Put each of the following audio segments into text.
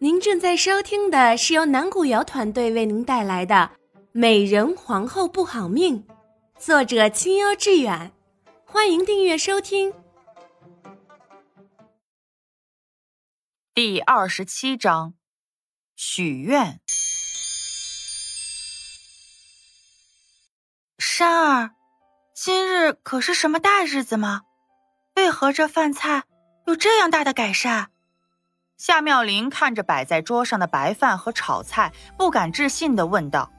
您正在收听的是由南古瑶团队为您带来的《美人皇后不好命》，作者清幽致远，欢迎订阅收听。第二十七章，许愿。山儿，今日可是什么大日子吗？为何这饭菜有这样大的改善？夏妙玲看着摆在桌上的白饭和炒菜，不敢置信的问道：“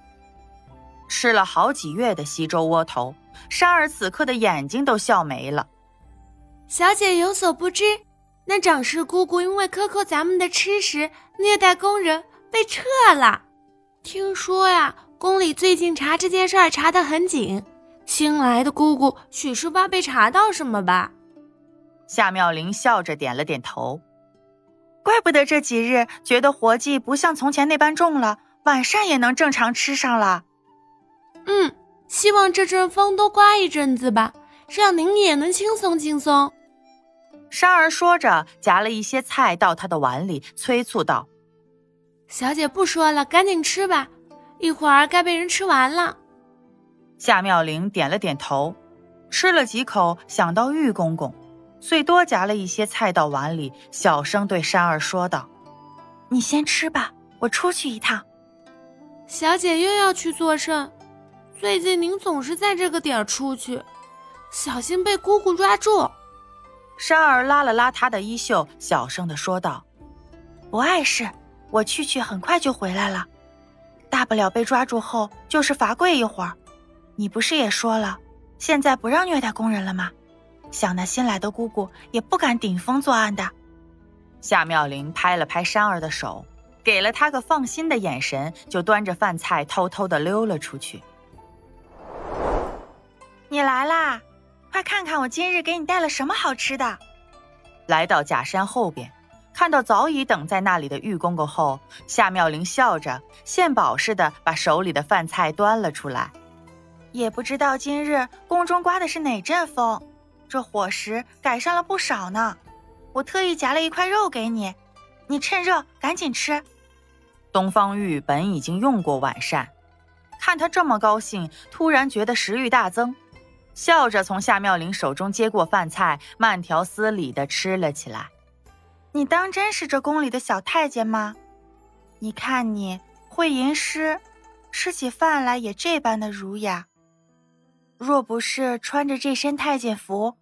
吃了好几月的稀粥窝头，沙儿此刻的眼睛都笑没了。”小姐有所不知，那长氏姑姑因为克扣咱们的吃食，虐待工人，被撤了。听说呀，宫里最近查这件事儿查得很紧，新来的姑姑许是怕被查到什么吧？夏妙玲笑着点了点头。怪不得这几日觉得活计不像从前那般重了，晚膳也能正常吃上了。嗯，希望这阵风多刮一阵子吧，让您也能轻松轻松。珊儿说着，夹了一些菜到他的碗里，催促道：“小姐不说了，赶紧吃吧，一会儿该被人吃完了。”夏妙玲点了点头，吃了几口，想到玉公公。遂多夹了一些菜到碗里，小声对山儿说道：“你先吃吧，我出去一趟。”小姐又要去做甚？最近您总是在这个点儿出去，小心被姑姑抓住。山儿拉了拉她的衣袖，小声的说道：“不碍事，我去去很快就回来了。大不了被抓住后就是罚跪一会儿。你不是也说了，现在不让虐待工人了吗？”想那新来的姑姑也不敢顶风作案的。夏妙玲拍了拍珊儿的手，给了她个放心的眼神，就端着饭菜偷偷的溜了出去。你来啦，快看看我今日给你带了什么好吃的。来到假山后边，看到早已等在那里的玉公公后，夏妙玲笑着献宝似的把手里的饭菜端了出来。也不知道今日宫中刮的是哪阵风。这伙食改善了不少呢，我特意夹了一块肉给你，你趁热赶紧吃。东方玉本已经用过晚膳，看他这么高兴，突然觉得食欲大增，笑着从夏妙玲手中接过饭菜，慢条斯理的吃了起来。你当真是这宫里的小太监吗？你看你会吟诗，吃起饭来也这般的儒雅。若不是穿着这身太监服，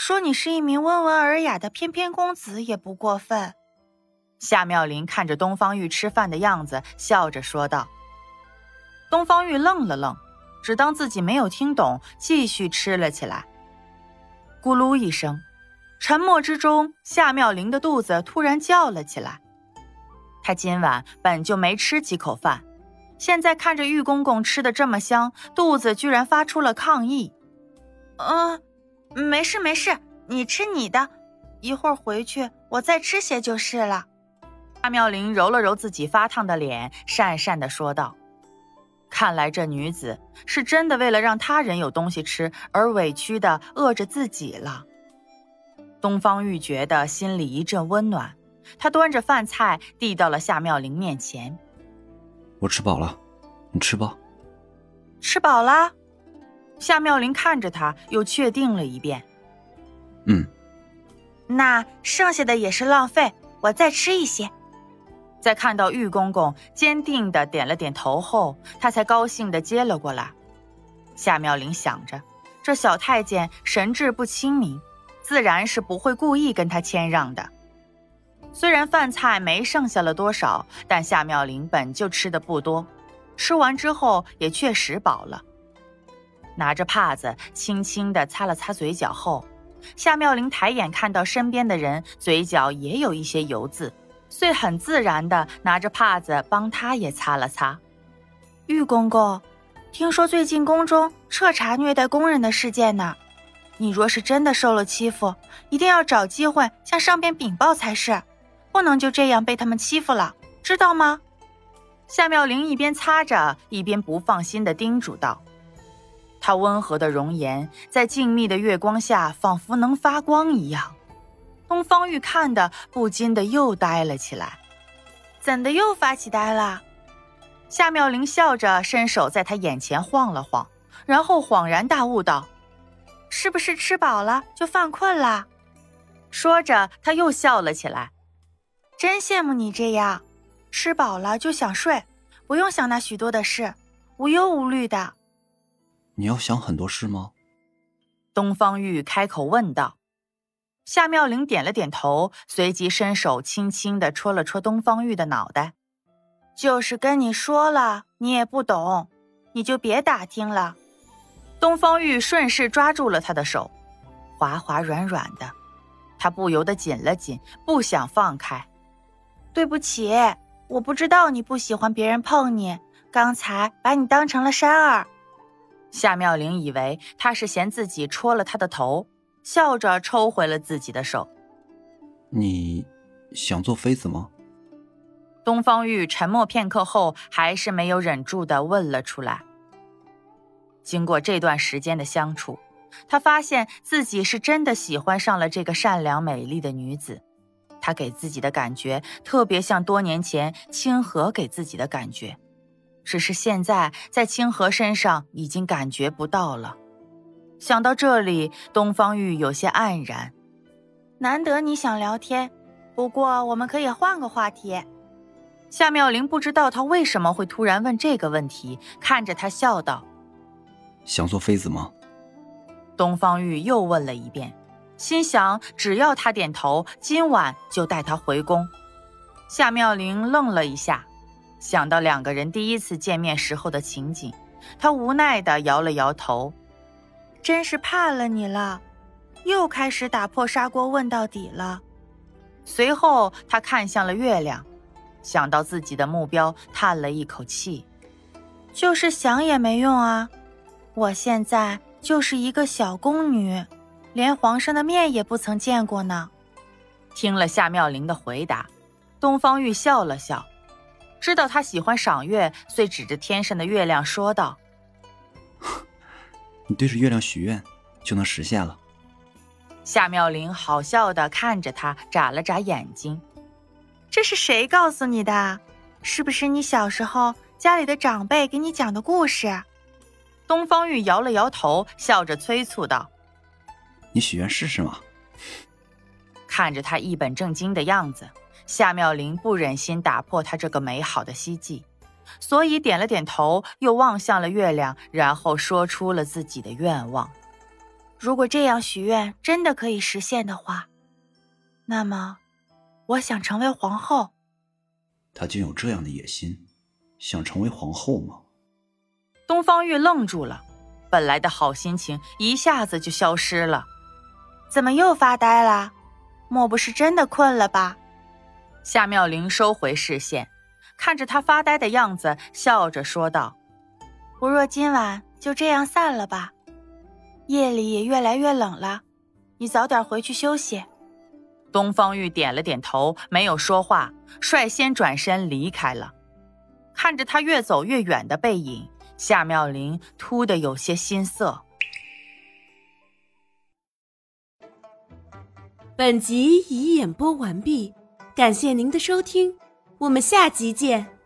说你是一名温文尔雅的翩翩公子也不过分。夏妙玲看着东方玉吃饭的样子，笑着说道。东方玉愣了愣，只当自己没有听懂，继续吃了起来。咕噜一声，沉默之中，夏妙玲的肚子突然叫了起来。她今晚本就没吃几口饭。现在看着玉公公吃的这么香，肚子居然发出了抗议。嗯，没事没事，你吃你的，一会儿回去我再吃些就是了。夏妙玲揉了揉自己发烫的脸，讪讪的说道：“看来这女子是真的为了让他人有东西吃而委屈的饿着自己了。”东方玉觉得心里一阵温暖，他端着饭菜递到了夏妙玲面前。我吃饱了，你吃吧。吃饱了，夏妙玲看着他，又确定了一遍。嗯，那剩下的也是浪费，我再吃一些。在看到玉公公坚定的点了点头后，他才高兴的接了过来。夏妙玲想着，这小太监神志不清明，自然是不会故意跟他谦让的。虽然饭菜没剩下了多少，但夏妙玲本就吃的不多，吃完之后也确实饱了。拿着帕子轻轻地擦了擦嘴角后，夏妙玲抬眼看到身边的人嘴角也有一些油渍，遂很自然地拿着帕子帮他也擦了擦。玉公公，听说最近宫中彻查虐待工人的事件呢，你若是真的受了欺负，一定要找机会向上边禀报才是。不能就这样被他们欺负了，知道吗？夏妙玲一边擦着，一边不放心的叮嘱道：“她温和的容颜在静谧的月光下仿佛能发光一样。”东方玉看的不禁的又呆了起来。怎的又发起呆了？夏妙玲笑着伸手在他眼前晃了晃，然后恍然大悟道：“是不是吃饱了就犯困了？”说着，他又笑了起来。真羡慕你这样，吃饱了就想睡，不用想那许多的事，无忧无虑的。你要想很多事吗？东方玉开口问道。夏妙玲点了点头，随即伸手轻轻的戳了戳东方玉的脑袋。就是跟你说了，你也不懂，你就别打听了。东方玉顺势抓住了他的手，滑滑软软的，他不由得紧了紧，不想放开。对不起，我不知道你不喜欢别人碰你，刚才把你当成了山儿。夏妙玲以为他是嫌自己戳了他的头，笑着抽回了自己的手。你想做妃子吗？东方玉沉默片刻后，还是没有忍住的问了出来。经过这段时间的相处，他发现自己是真的喜欢上了这个善良美丽的女子。她给自己的感觉特别像多年前清河给自己的感觉，只是现在在清河身上已经感觉不到了。想到这里，东方玉有些黯然。难得你想聊天，不过我们可以换个话题。夏妙玲不知道他为什么会突然问这个问题，看着他笑道：“想做妃子吗？”东方玉又问了一遍。心想，只要他点头，今晚就带他回宫。夏妙玲愣了一下，想到两个人第一次见面时候的情景，他无奈地摇了摇头。真是怕了你了，又开始打破砂锅问到底了。随后，他看向了月亮，想到自己的目标，叹了一口气。就是想也没用啊，我现在就是一个小宫女。连皇上的面也不曾见过呢。听了夏妙玲的回答，东方玉笑了笑，知道他喜欢赏月，遂指着天上的月亮说道：“ 你对着月亮许愿，就能实现了。”夏妙玲好笑的看着他，眨了眨眼睛：“这是谁告诉你的？是不是你小时候家里的长辈给你讲的故事？”东方玉摇了摇头，笑着催促道。你许愿试试嘛！看着他一本正经的样子，夏妙玲不忍心打破他这个美好的希冀，所以点了点头，又望向了月亮，然后说出了自己的愿望：如果这样许愿真的可以实现的话，那么我想成为皇后。他竟有这样的野心，想成为皇后吗？东方玉愣住了，本来的好心情一下子就消失了。怎么又发呆了？莫不是真的困了吧？夏妙玲收回视线，看着他发呆的样子，笑着说道：“不若今晚就这样散了吧。夜里也越来越冷了，你早点回去休息。”东方玉点了点头，没有说话，率先转身离开了。看着他越走越远的背影，夏妙玲突的有些心塞。本集已演播完毕，感谢您的收听，我们下集见。